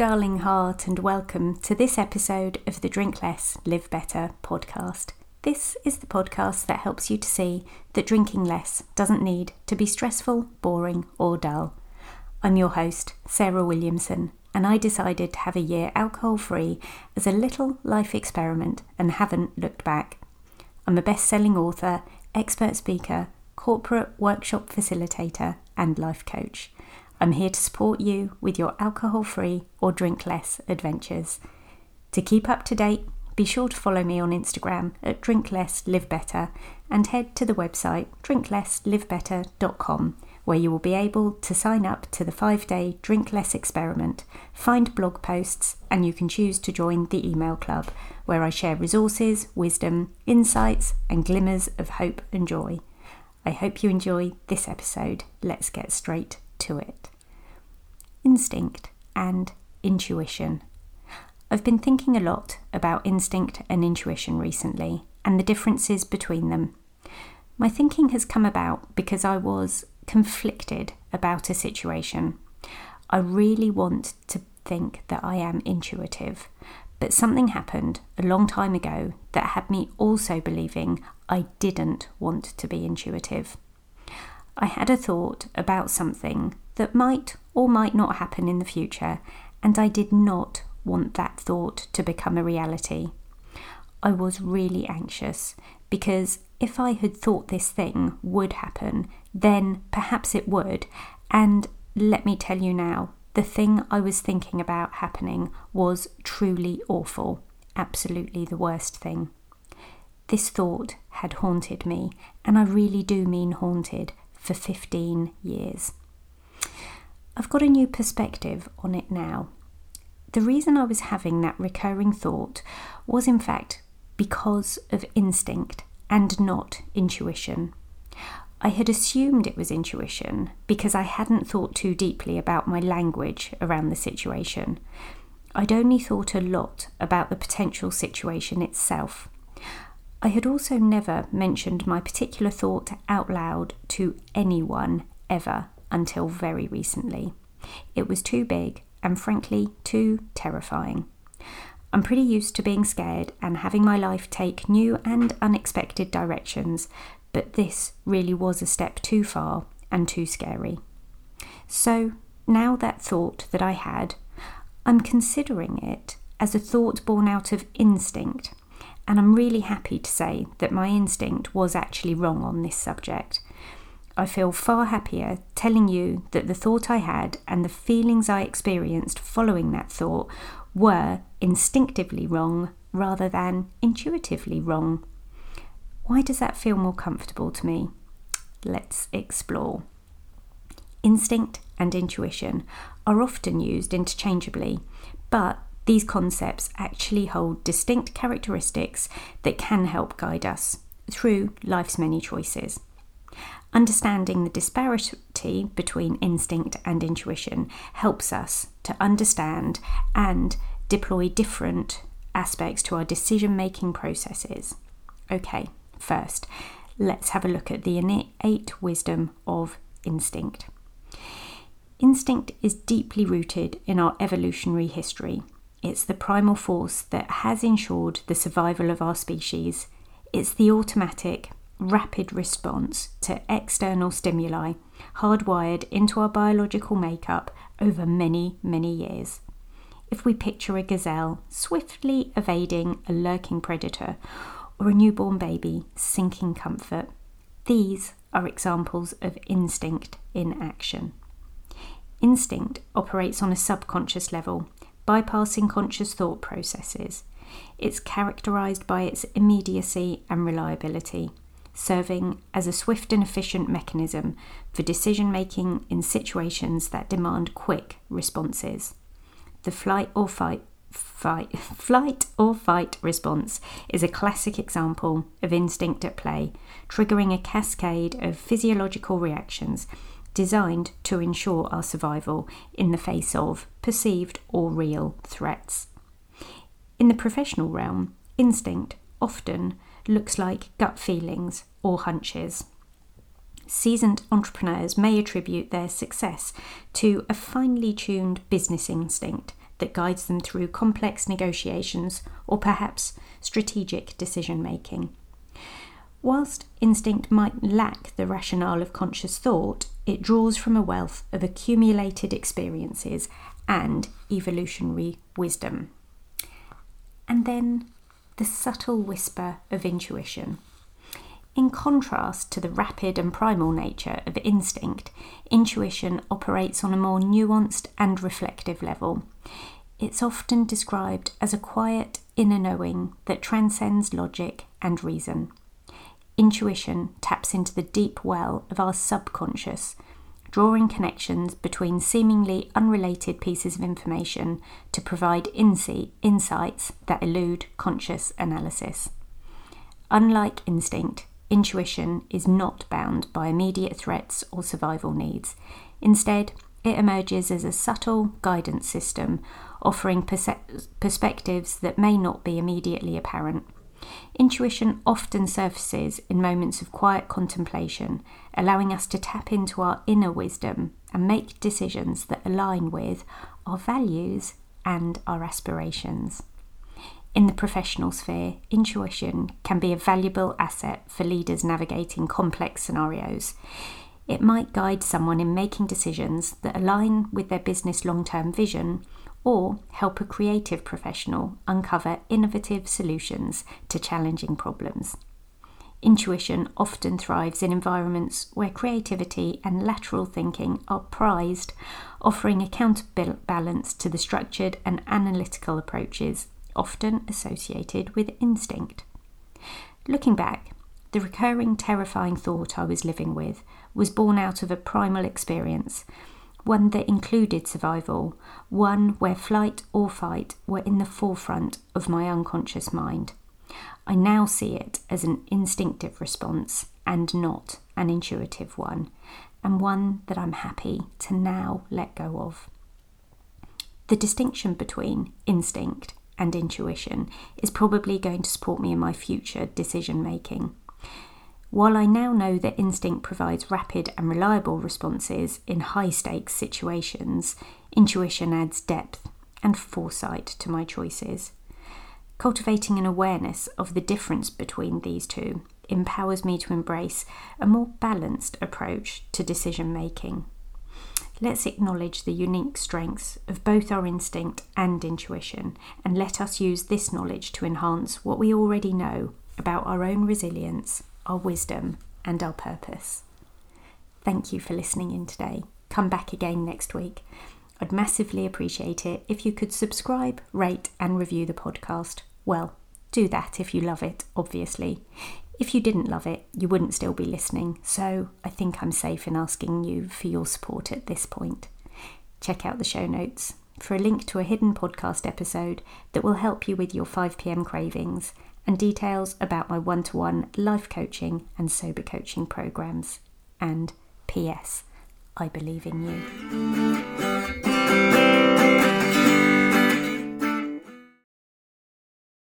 darling heart, and welcome to this episode of the Drink Less, Live Better podcast. This is the podcast that helps you to see that drinking less doesn't need to be stressful, boring, or dull. I'm your host, Sarah Williamson, and I decided to have a year alcohol free as a little life experiment and haven't looked back. I'm a best selling author, expert speaker, corporate workshop facilitator, and life coach. I'm here to support you with your alcohol free or drink less adventures. To keep up to date, be sure to follow me on Instagram at Drink Less Live Better and head to the website drinklesslivebetter.com where you will be able to sign up to the five day Drink Less experiment, find blog posts, and you can choose to join the email club where I share resources, wisdom, insights, and glimmers of hope and joy. I hope you enjoy this episode. Let's get straight to it instinct and intuition. I've been thinking a lot about instinct and intuition recently and the differences between them. My thinking has come about because I was conflicted about a situation. I really want to think that I am intuitive, but something happened a long time ago that had me also believing I didn't want to be intuitive. I had a thought about something that might or might not happen in the future, and I did not want that thought to become a reality. I was really anxious because if I had thought this thing would happen, then perhaps it would. And let me tell you now, the thing I was thinking about happening was truly awful, absolutely the worst thing. This thought had haunted me, and I really do mean haunted, for 15 years. I've got a new perspective on it now. The reason I was having that recurring thought was, in fact, because of instinct and not intuition. I had assumed it was intuition because I hadn't thought too deeply about my language around the situation. I'd only thought a lot about the potential situation itself. I had also never mentioned my particular thought out loud to anyone ever until very recently. It was too big and frankly too terrifying. I'm pretty used to being scared and having my life take new and unexpected directions, but this really was a step too far and too scary. So, now that thought that I had, I'm considering it as a thought born out of instinct, and I'm really happy to say that my instinct was actually wrong on this subject. I feel far happier telling you that the thought I had and the feelings I experienced following that thought were instinctively wrong rather than intuitively wrong. Why does that feel more comfortable to me? Let's explore. Instinct and intuition are often used interchangeably, but these concepts actually hold distinct characteristics that can help guide us through life's many choices. Understanding the disparity between instinct and intuition helps us to understand and deploy different aspects to our decision making processes. Okay, first, let's have a look at the innate wisdom of instinct. Instinct is deeply rooted in our evolutionary history. It's the primal force that has ensured the survival of our species. It's the automatic, rapid response to external stimuli hardwired into our biological makeup over many, many years. If we picture a gazelle swiftly evading a lurking predator or a newborn baby sinking comfort, these are examples of instinct in action. Instinct operates on a subconscious level, bypassing conscious thought processes. It's characterized by its immediacy and reliability serving as a swift and efficient mechanism for decision making in situations that demand quick responses. The flight or fight fight flight or fight response is a classic example of instinct at play, triggering a cascade of physiological reactions designed to ensure our survival in the face of perceived or real threats. In the professional realm, instinct often looks like gut feelings or hunches. Seasoned entrepreneurs may attribute their success to a finely tuned business instinct that guides them through complex negotiations or perhaps strategic decision making. Whilst instinct might lack the rationale of conscious thought, it draws from a wealth of accumulated experiences and evolutionary wisdom. And then the subtle whisper of intuition. In contrast to the rapid and primal nature of instinct, intuition operates on a more nuanced and reflective level. It's often described as a quiet inner knowing that transcends logic and reason. Intuition taps into the deep well of our subconscious, drawing connections between seemingly unrelated pieces of information to provide insights that elude conscious analysis. Unlike instinct, intuition is not bound by immediate threats or survival needs. Instead, it emerges as a subtle guidance system, offering perse- perspectives that may not be immediately apparent. Intuition often surfaces in moments of quiet contemplation, allowing us to tap into our inner wisdom and make decisions that align with our values and our aspirations. In the professional sphere, intuition can be a valuable asset for leaders navigating complex scenarios. It might guide someone in making decisions that align with their business long term vision or help a creative professional uncover innovative solutions to challenging problems. Intuition often thrives in environments where creativity and lateral thinking are prized, offering a counterbalance to the structured and analytical approaches often associated with instinct. Looking back, the recurring terrifying thought I was living with was born out of a primal experience one that included survival, one where flight or fight were in the forefront of my unconscious mind. I now see it as an instinctive response and not an intuitive one, and one that I'm happy to now let go of. The distinction between instinct and intuition is probably going to support me in my future decision making. While I now know that instinct provides rapid and reliable responses in high stakes situations, intuition adds depth and foresight to my choices. Cultivating an awareness of the difference between these two empowers me to embrace a more balanced approach to decision making. Let's acknowledge the unique strengths of both our instinct and intuition, and let us use this knowledge to enhance what we already know about our own resilience our wisdom, and our purpose. Thank you for listening in today. Come back again next week. I'd massively appreciate it if you could subscribe, rate, and review the podcast. Well, do that if you love it, obviously. If you didn't love it, you wouldn't still be listening, so I think I'm safe in asking you for your support at this point. Check out the show notes for a link to a hidden podcast episode that will help you with your 5pm cravings and details about my one to one life coaching and sober coaching programs. And P.S. I believe in you.